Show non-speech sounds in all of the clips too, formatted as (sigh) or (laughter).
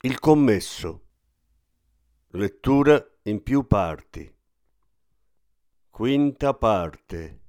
Il commesso. Lettura in più parti. Quinta parte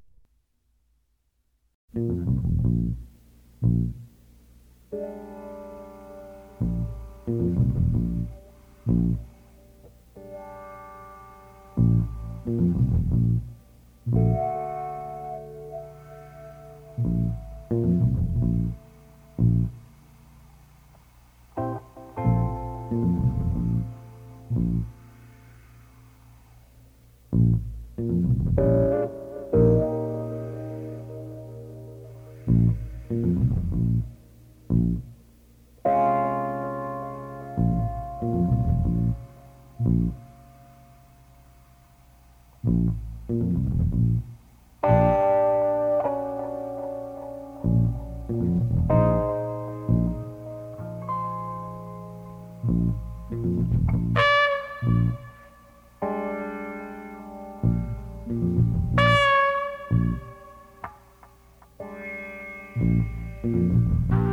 Thank mm -hmm. you.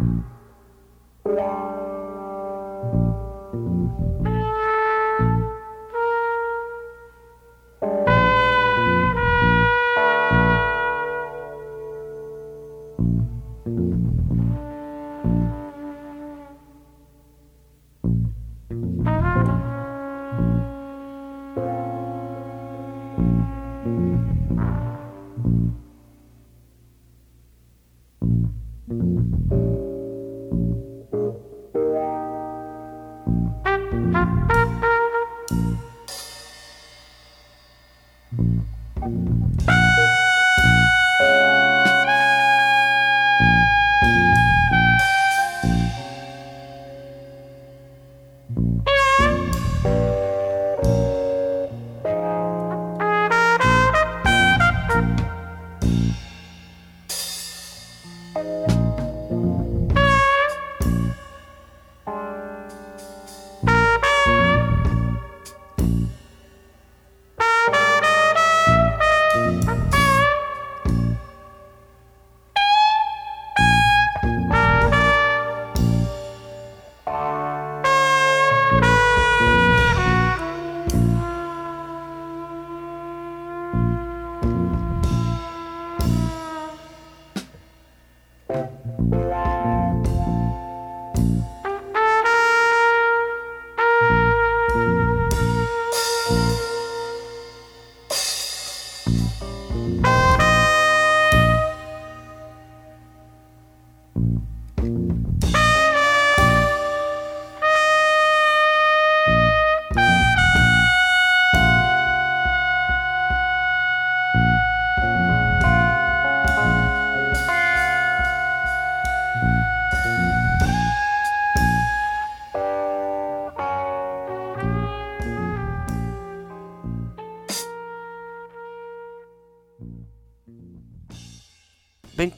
Mm-hmm.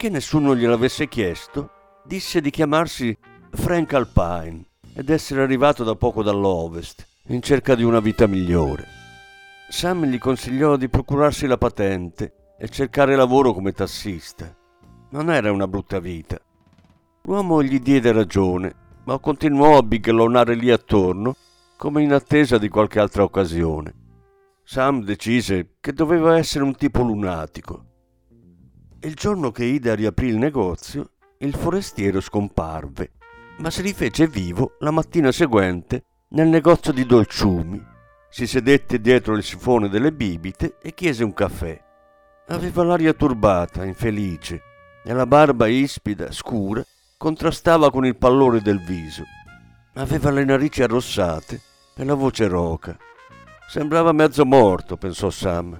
Benché nessuno gliel'avesse chiesto, disse di chiamarsi Frank Alpine ed essere arrivato da poco dall'ovest, in cerca di una vita migliore. Sam gli consigliò di procurarsi la patente e cercare lavoro come tassista. Non era una brutta vita. L'uomo gli diede ragione, ma continuò a bighellonare lì attorno come in attesa di qualche altra occasione. Sam decise che doveva essere un tipo lunatico. Il giorno che Ida riaprì il negozio, il forestiero scomparve, ma si rifece vivo la mattina seguente nel negozio di dolciumi. Si sedette dietro il sifone delle bibite e chiese un caffè. Aveva l'aria turbata, infelice, e la barba ispida, scura, contrastava con il pallore del viso. Aveva le narici arrossate e la voce roca. Sembrava mezzo morto, pensò Sam.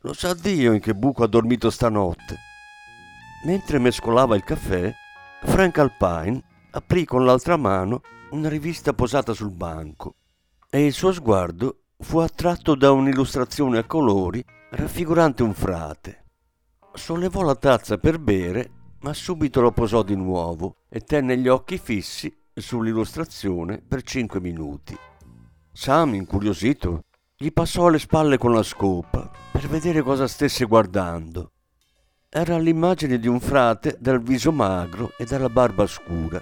Lo sa Dio in che buco ha dormito stanotte. Mentre mescolava il caffè, Frank Alpine aprì con l'altra mano una rivista posata sul banco e il suo sguardo fu attratto da un'illustrazione a colori raffigurante un frate. Sollevò la tazza per bere, ma subito la posò di nuovo e tenne gli occhi fissi sull'illustrazione per cinque minuti. Sam, incuriosito, gli passò alle spalle con la scopa per vedere cosa stesse guardando. Era l'immagine di un frate dal viso magro e dalla barba scura,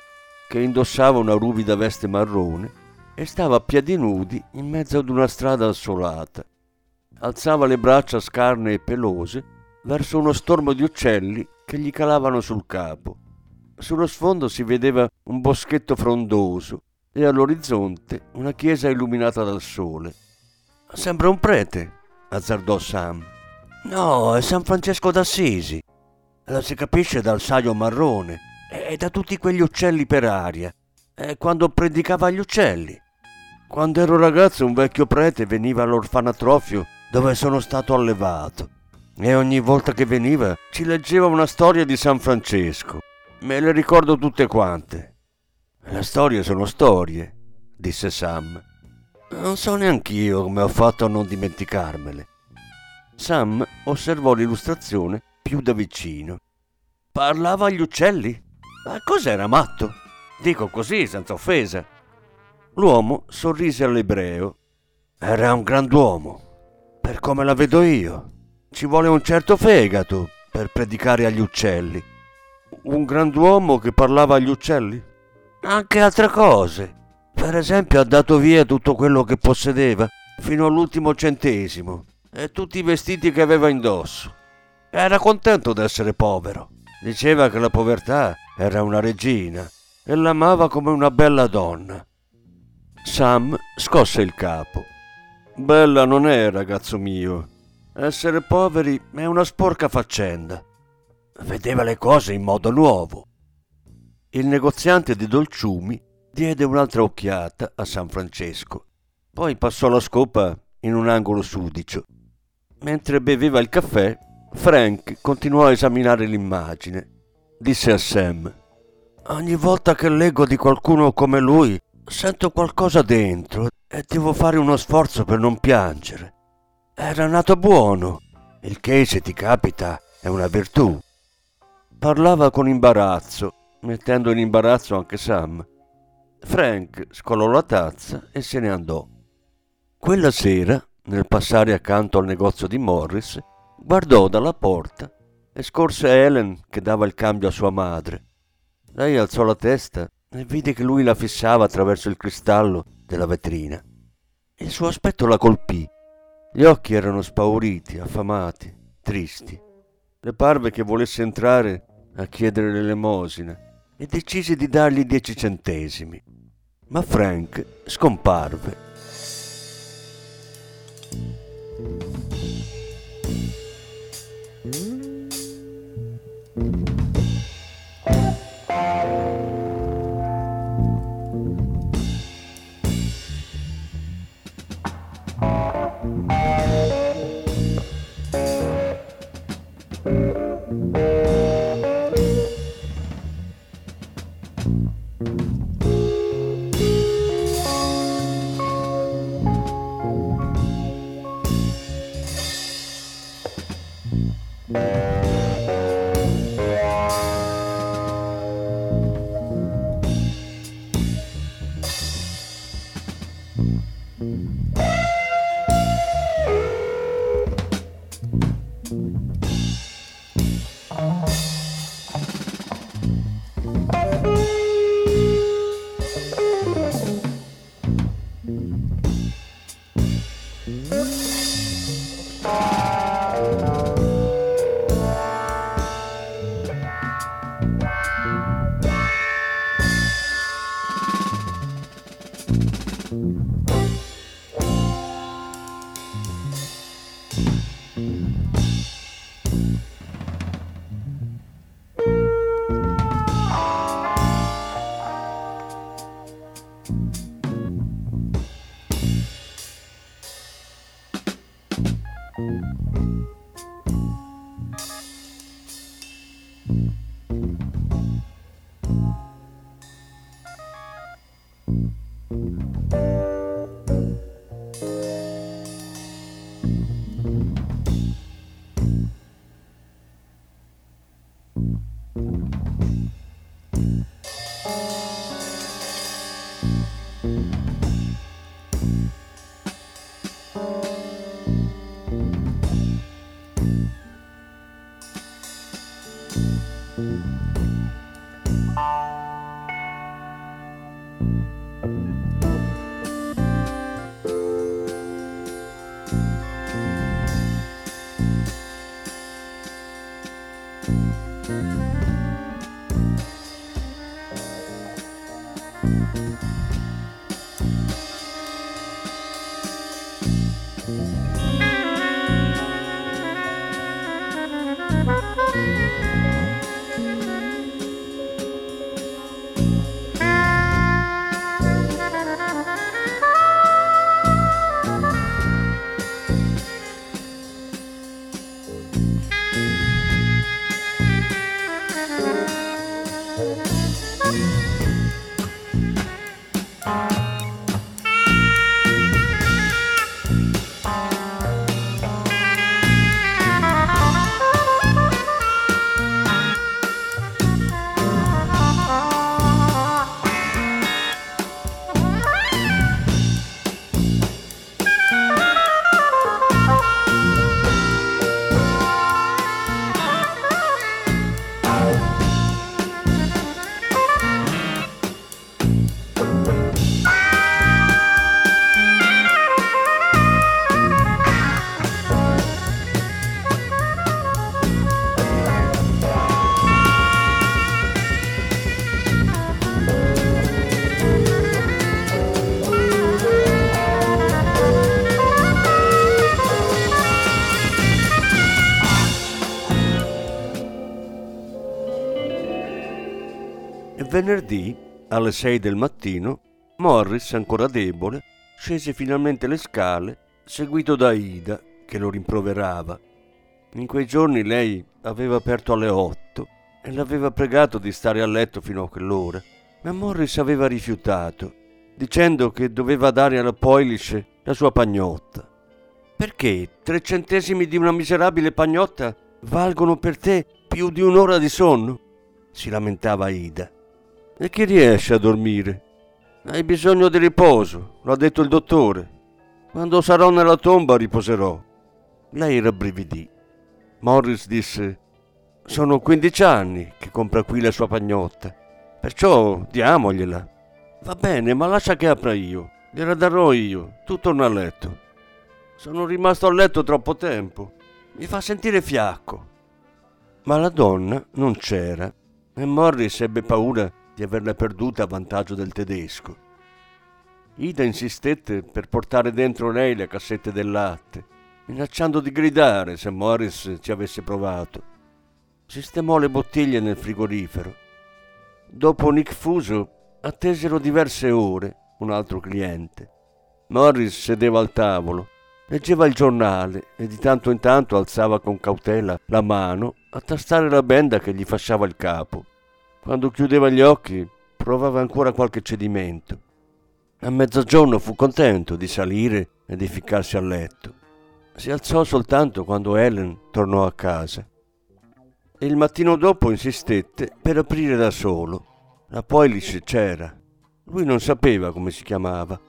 che indossava una ruvida veste marrone e stava a piedi nudi in mezzo ad una strada assolata. Alzava le braccia scarne e pelose verso uno stormo di uccelli che gli calavano sul capo. Sullo sfondo si vedeva un boschetto frondoso e all'orizzonte una chiesa illuminata dal sole. Sembra un prete, azzardò Sam. No, è San Francesco d'Assisi. Lo si capisce dal saio marrone e da tutti quegli uccelli per aria. E quando predicava agli uccelli. Quando ero ragazzo un vecchio prete veniva all'orfanatrofio dove sono stato allevato. E ogni volta che veniva ci leggeva una storia di San Francesco. Me le ricordo tutte quante. Le storie sono storie, disse Sam. Non so neanch'io come ho fatto a non dimenticarmele. Sam osservò l'illustrazione più da vicino. Parlava agli uccelli? Ma cos'era matto? Dico così, senza offesa. L'uomo sorrise all'ebreo. Era un grand'uomo, per come la vedo io. Ci vuole un certo fegato per predicare agli uccelli. Un grand'uomo che parlava agli uccelli? Anche altre cose. Per esempio ha dato via tutto quello che possedeva, fino all'ultimo centesimo, e tutti i vestiti che aveva indosso. Era contento d'essere povero. Diceva che la povertà era una regina e l'amava come una bella donna. Sam scosse il capo. Bella non è, ragazzo mio. Essere poveri è una sporca faccenda. Vedeva le cose in modo nuovo. Il negoziante di dolciumi diede un'altra occhiata a San Francesco, poi passò la scopa in un angolo sudicio. Mentre beveva il caffè, Frank continuò a esaminare l'immagine. Disse a Sam: Ogni volta che leggo di qualcuno come lui, sento qualcosa dentro e devo fare uno sforzo per non piangere. Era nato buono, il che se ti capita è una virtù. Parlava con imbarazzo, mettendo in imbarazzo anche Sam. Frank scolò la tazza e se ne andò. Quella sera, nel passare accanto al negozio di Morris, guardò dalla porta e scorse Helen che dava il cambio a sua madre. Lei alzò la testa e vide che lui la fissava attraverso il cristallo della vetrina. Il suo aspetto la colpì. Gli occhi erano spauriti, affamati, tristi. Le parve che volesse entrare a chiedere l'elemosina e decise di dargli dieci centesimi. Ma Frank scomparve. Bye. Venerdì, alle sei del mattino, Morris, ancora debole, scese finalmente le scale, seguito da Ida, che lo rimproverava. In quei giorni lei aveva aperto alle otto e l'aveva pregato di stare a letto fino a quell'ora, ma Morris aveva rifiutato, dicendo che doveva dare alla Poilish la sua pagnotta. Perché tre centesimi di una miserabile pagnotta valgono per te più di un'ora di sonno? si lamentava Ida. E chi riesce a dormire? Hai bisogno di riposo, l'ha detto il dottore. Quando sarò nella tomba riposerò. Lei rabbrividì. Morris disse: Sono 15 anni che compra qui la sua pagnotta, perciò diamogliela. Va bene, ma lascia che apra io. Gliela darò io. Tu torna a letto. Sono rimasto a letto troppo tempo. Mi fa sentire fiacco. Ma la donna non c'era e Morris ebbe paura di averla perduta a vantaggio del tedesco. Ida insistette per portare dentro lei le cassette del latte, minacciando di gridare se Morris ci avesse provato. Sistemò le bottiglie nel frigorifero. Dopo un icfuso attesero diverse ore un altro cliente. Morris sedeva al tavolo, leggeva il giornale e di tanto in tanto alzava con cautela la mano a tastare la benda che gli fasciava il capo. Quando chiudeva gli occhi provava ancora qualche cedimento. A mezzogiorno fu contento di salire e di ficcarsi a letto. Si alzò soltanto quando Helen tornò a casa. E il mattino dopo insistette per aprire da solo. La Poilish c'era. Lui non sapeva come si chiamava.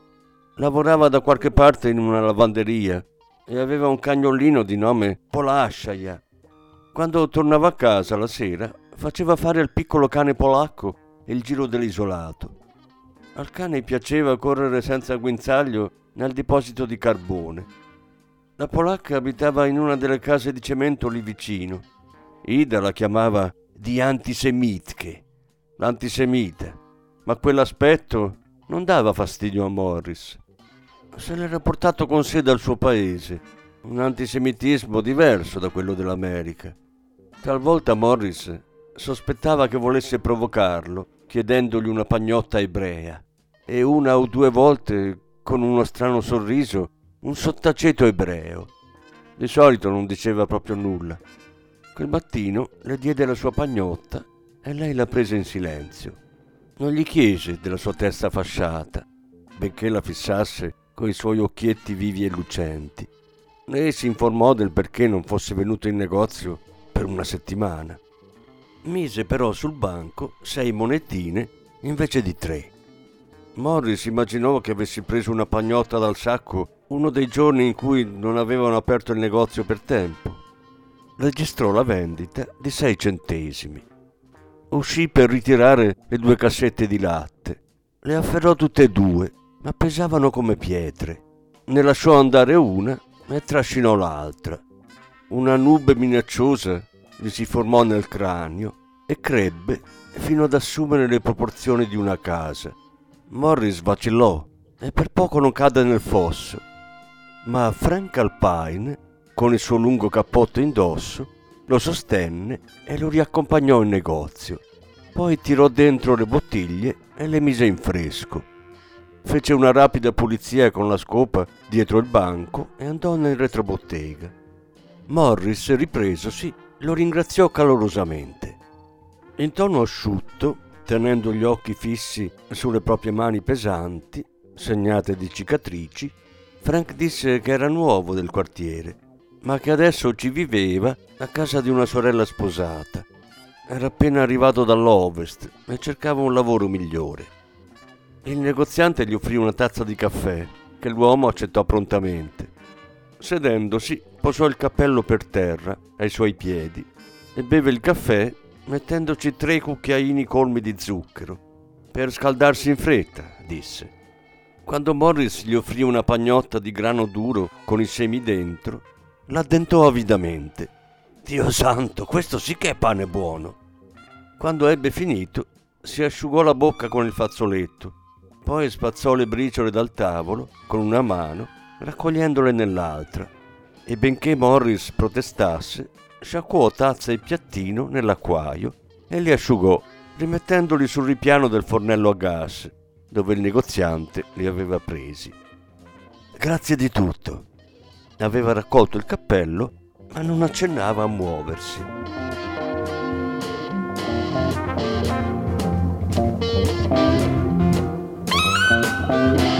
Lavorava da qualche parte in una lavanderia e aveva un cagnolino di nome Polasciaia. Quando tornava a casa la sera faceva fare al piccolo cane polacco il giro dell'isolato. Al cane piaceva correre senza guinzaglio nel deposito di carbone. La polacca abitava in una delle case di cemento lì vicino. Ida la chiamava di antisemitche, l'antisemita, ma quell'aspetto non dava fastidio a Morris. Se l'era portato con sé dal suo paese un antisemitismo diverso da quello dell'America. Talvolta Morris sospettava che volesse provocarlo, chiedendogli una pagnotta ebrea, e una o due volte, con uno strano sorriso, un sottaceto ebreo. Di solito non diceva proprio nulla. Quel mattino le diede la sua pagnotta e lei la prese in silenzio. Non gli chiese della sua testa fasciata, benché la fissasse coi suoi occhietti vivi e lucenti, né si informò del perché non fosse venuto in negozio per una settimana. Mise però sul banco sei monetine invece di tre. Morris immaginò che avessi preso una pagnotta dal sacco uno dei giorni in cui non avevano aperto il negozio per tempo. Registrò la vendita di sei centesimi. Uscì per ritirare le due cassette di latte. Le afferrò tutte e due, ma pesavano come pietre. Ne lasciò andare una e trascinò l'altra. Una nube minacciosa gli si formò nel cranio e crebbe fino ad assumere le proporzioni di una casa. Morris vacillò e per poco non cadde nel fosso, ma Frank Alpine, con il suo lungo cappotto indosso, lo sostenne e lo riaccompagnò in negozio. Poi tirò dentro le bottiglie e le mise in fresco. Fece una rapida pulizia con la scopa dietro il banco e andò nel retrobottega. Morris, ripresosi, lo ringraziò calorosamente. In tono asciutto tenendo gli occhi fissi sulle proprie mani pesanti, segnate di cicatrici, Frank disse che era nuovo del quartiere, ma che adesso ci viveva a casa di una sorella sposata. Era appena arrivato dall'Ovest e cercava un lavoro migliore. Il negoziante gli offrì una tazza di caffè, che l'uomo accettò prontamente. Sedendosi, posò il cappello per terra, ai suoi piedi, e beve il caffè mettendoci tre cucchiaini colmi di zucchero. Per scaldarsi in fretta, disse. Quando Morris gli offrì una pagnotta di grano duro con i semi dentro, l'addentò avidamente. Dio santo, questo sì che è pane buono. Quando ebbe finito, si asciugò la bocca con il fazzoletto, poi spazzò le briciole dal tavolo con una mano, raccogliendole nell'altra, e benché Morris protestasse, sciacquò tazza e piattino nell'acquaio e li asciugò, rimettendoli sul ripiano del fornello a gas, dove il negoziante li aveva presi. Grazie di tutto. Aveva raccolto il cappello, ma non accennava a muoversi. Una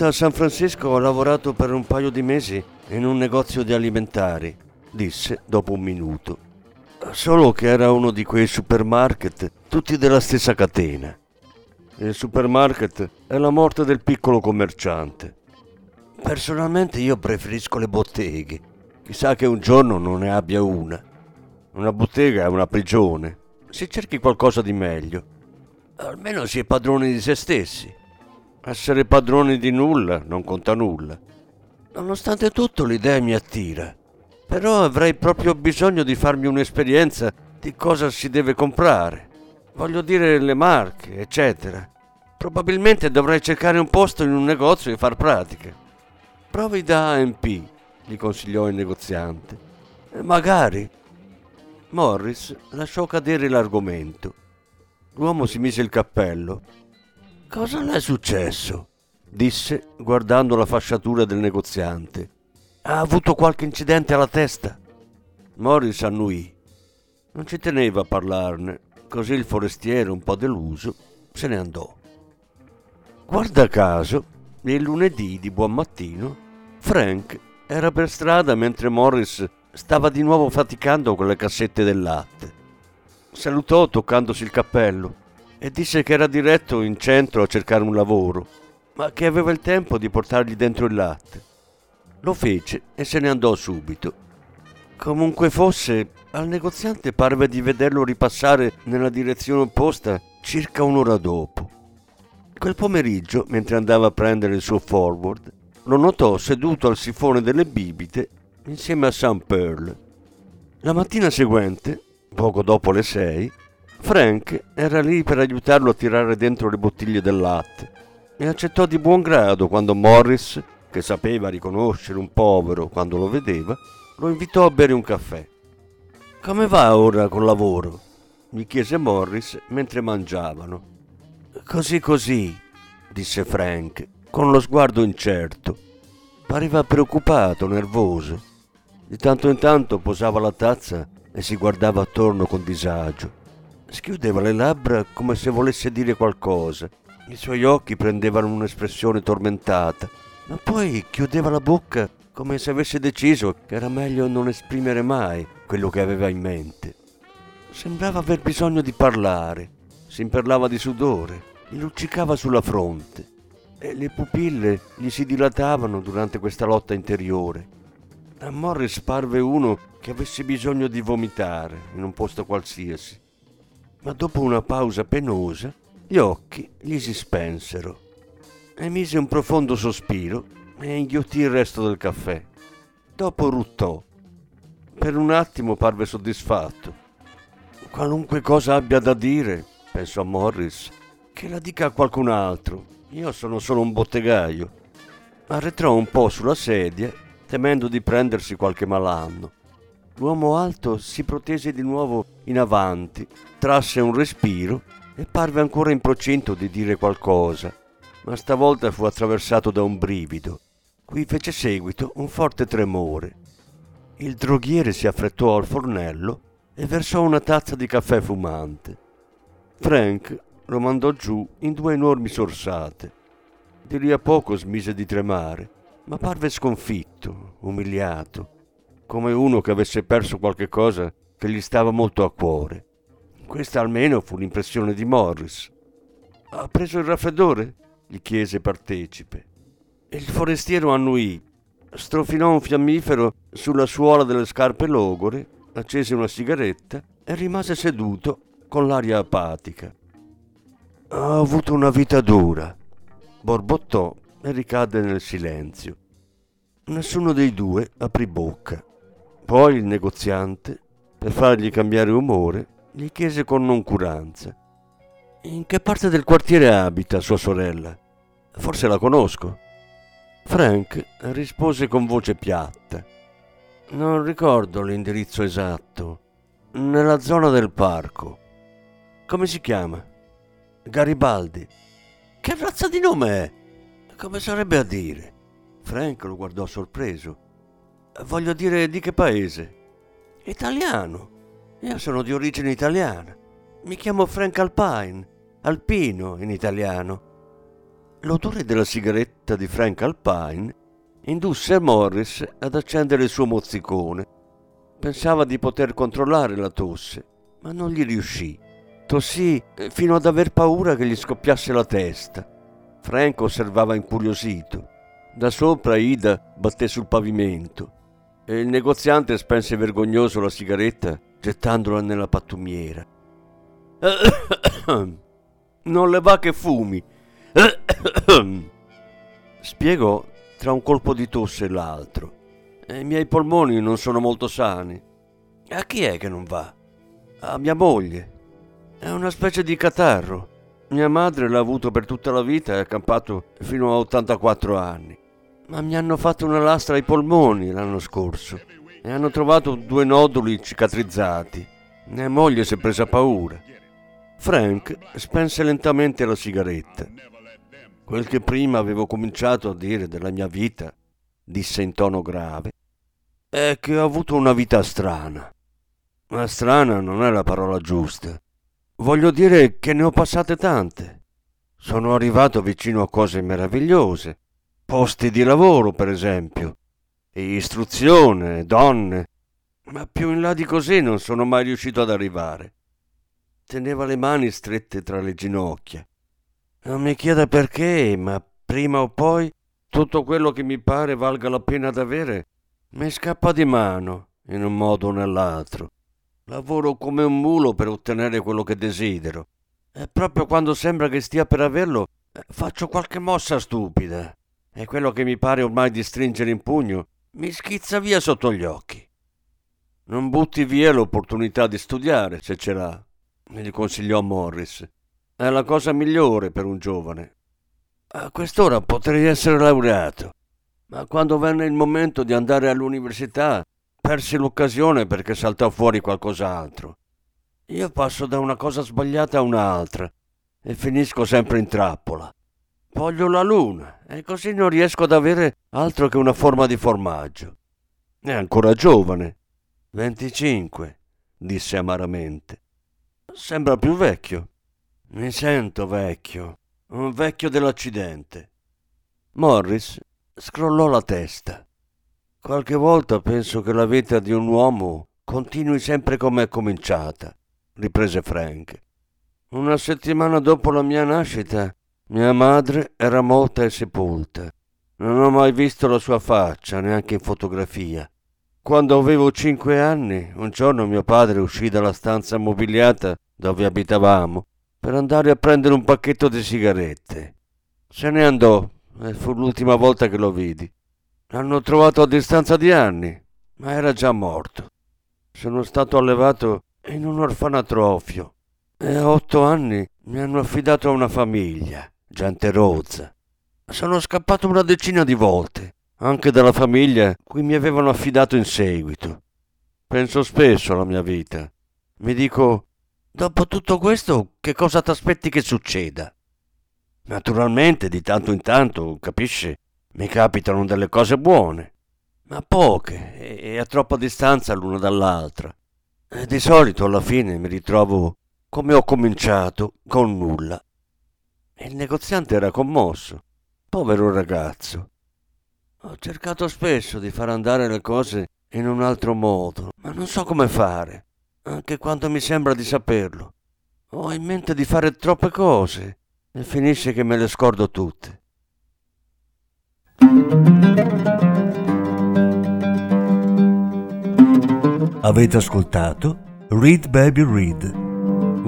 volta a San Francisco ho lavorato per un paio di mesi in un negozio di alimentari, disse dopo un minuto. Solo che era uno di quei supermarket, tutti della stessa catena. Il supermarket è la morte del piccolo commerciante. Personalmente io preferisco le botteghe, Chissà che un giorno non ne abbia una. Una bottega è una prigione. Si cerchi qualcosa di meglio. Almeno si è padroni di se stessi. Essere padroni di nulla non conta nulla. Nonostante tutto l'idea mi attira. Però avrei proprio bisogno di farmi un'esperienza di cosa si deve comprare. Voglio dire le marche, eccetera. Probabilmente dovrei cercare un posto in un negozio e far pratica. Provi da AMP, gli consigliò il negoziante. E magari. Morris lasciò cadere l'argomento. L'uomo si mise il cappello. Cosa le è successo? disse guardando la fasciatura del negoziante. Ha avuto qualche incidente alla testa? Morris annuì. Non ci teneva a parlarne, così il forestiere, un po' deluso, se ne andò. Guarda caso, il lunedì di buon mattino, Frank era per strada mentre Morris stava di nuovo faticando con le cassette del latte. Salutò toccandosi il cappello e disse che era diretto in centro a cercare un lavoro, ma che aveva il tempo di portargli dentro il latte. Lo fece e se ne andò subito. Comunque fosse, al negoziante parve di vederlo ripassare nella direzione opposta circa un'ora dopo. Quel pomeriggio, mentre andava a prendere il suo forward, lo notò seduto al sifone delle bibite insieme a Sam Pearl. La mattina seguente, poco dopo le sei, Frank era lì per aiutarlo a tirare dentro le bottiglie del latte e accettò di buon grado quando Morris, che sapeva riconoscere un povero quando lo vedeva, lo invitò a bere un caffè. Come va ora col lavoro? gli chiese Morris mentre mangiavano. Così così, disse Frank, con lo sguardo incerto. Pareva preoccupato, nervoso. Di tanto in tanto posava la tazza e si guardava attorno con disagio. Schiudeva le labbra come se volesse dire qualcosa. I suoi occhi prendevano un'espressione tormentata, ma poi chiudeva la bocca come se avesse deciso che era meglio non esprimere mai quello che aveva in mente. Sembrava aver bisogno di parlare, si imperlava di sudore, gli luccicava sulla fronte e le pupille gli si dilatavano durante questa lotta interiore. A Morris parve uno che avesse bisogno di vomitare in un posto qualsiasi. Ma dopo una pausa penosa, gli occhi gli si spensero. Emise un profondo sospiro e inghiottì il resto del caffè. Dopo ruttò. Per un attimo parve soddisfatto. Qualunque cosa abbia da dire, pensò Morris, che la dica a qualcun altro. Io sono solo un bottegaio. Arretrò un po' sulla sedia, temendo di prendersi qualche malanno. L'uomo alto si protese di nuovo in avanti, trasse un respiro e parve ancora in procinto di dire qualcosa, ma stavolta fu attraversato da un brivido, cui fece seguito un forte tremore. Il droghiere si affrettò al fornello e versò una tazza di caffè fumante. Frank lo mandò giù in due enormi sorsate. Di lì a poco smise di tremare, ma parve sconfitto, umiliato, come uno che avesse perso qualche cosa che gli stava molto a cuore. Questa almeno fu l'impressione di Morris. Ha preso il raffreddore? gli chiese partecipe. Il forestiero annuì, strofinò un fiammifero sulla suola delle scarpe logore, accese una sigaretta e rimase seduto con l'aria apatica. Ho avuto una vita dura, borbottò e ricadde nel silenzio. Nessuno dei due aprì bocca. Poi il negoziante, per fargli cambiare umore, gli chiese con noncuranza. In che parte del quartiere abita sua sorella? Forse la conosco. Frank rispose con voce piatta. Non ricordo l'indirizzo esatto. Nella zona del parco. Come si chiama? Garibaldi. Che razza di nome è? Come sarebbe a dire? Frank lo guardò sorpreso. Voglio dire di che paese? Italiano. Io sono di origine italiana. Mi chiamo Frank Alpine, alpino in italiano. L'odore della sigaretta di Frank Alpine indusse Morris ad accendere il suo mozzicone. Pensava di poter controllare la tosse, ma non gli riuscì tossì eh, fino ad aver paura che gli scoppiasse la testa. Frank osservava incuriosito. Da sopra Ida batté sul pavimento. E il negoziante spense vergognoso la sigaretta gettandola nella pattumiera. (coughs) Non le va che fumi. (coughs) Spiegò tra un colpo di tosse e l'altro. I miei polmoni non sono molto sani. A chi è che non va? A mia moglie. È una specie di catarro. Mia madre l'ha avuto per tutta la vita e ha campato fino a 84 anni. Ma mi hanno fatto una lastra ai polmoni l'anno scorso e hanno trovato due noduli cicatrizzati. Mia moglie si è presa paura. Frank spense lentamente la sigaretta. Quel che prima avevo cominciato a dire della mia vita, disse in tono grave, è che ho avuto una vita strana. Ma strana non è la parola giusta. Voglio dire che ne ho passate tante. Sono arrivato vicino a cose meravigliose. Posti di lavoro, per esempio. Istruzione, donne. Ma più in là di così non sono mai riuscito ad arrivare. Teneva le mani strette tra le ginocchia. Non mi chieda perché, ma prima o poi tutto quello che mi pare valga la pena d'avere mi scappa di mano, in un modo o nell'altro. Lavoro come un mulo per ottenere quello che desidero. E proprio quando sembra che stia per averlo, eh, faccio qualche mossa stupida. E quello che mi pare ormai di stringere in pugno mi schizza via sotto gli occhi. Non butti via l'opportunità di studiare, se ce l'ha, gli consigliò Morris. È la cosa migliore per un giovane. A quest'ora potrei essere laureato, ma quando venne il momento di andare all'università Persi l'occasione perché saltò fuori qualcos'altro. Io passo da una cosa sbagliata a un'altra e finisco sempre in trappola. Voglio la luna e così non riesco ad avere altro che una forma di formaggio. È ancora giovane. 25, disse amaramente. Sembra più vecchio. Mi sento vecchio, un vecchio dell'accidente. Morris scrollò la testa. Qualche volta penso che la vita di un uomo continui sempre come è cominciata, riprese Frank. Una settimana dopo la mia nascita, mia madre era morta e sepolta. Non ho mai visto la sua faccia, neanche in fotografia. Quando avevo cinque anni, un giorno mio padre uscì dalla stanza mobiliata dove abitavamo per andare a prendere un pacchetto di sigarette. Se ne andò e fu l'ultima volta che lo vidi. L'hanno trovato a distanza di anni, ma era già morto. Sono stato allevato in un orfanatrofio e a otto anni mi hanno affidato a una famiglia, gente rozza. Sono scappato una decina di volte, anche dalla famiglia cui mi avevano affidato in seguito. Penso spesso alla mia vita. Mi dico, dopo tutto questo, che cosa ti aspetti che succeda? Naturalmente, di tanto in tanto, capisci, mi capitano delle cose buone, ma poche e a troppa distanza l'una dall'altra. E di solito alla fine mi ritrovo come ho cominciato, con nulla. E il negoziante era commosso. Povero ragazzo. Ho cercato spesso di far andare le cose in un altro modo, ma non so come fare, anche quando mi sembra di saperlo. Ho in mente di fare troppe cose e finisce che me le scordo tutte. Avete ascoltato Read Baby Read,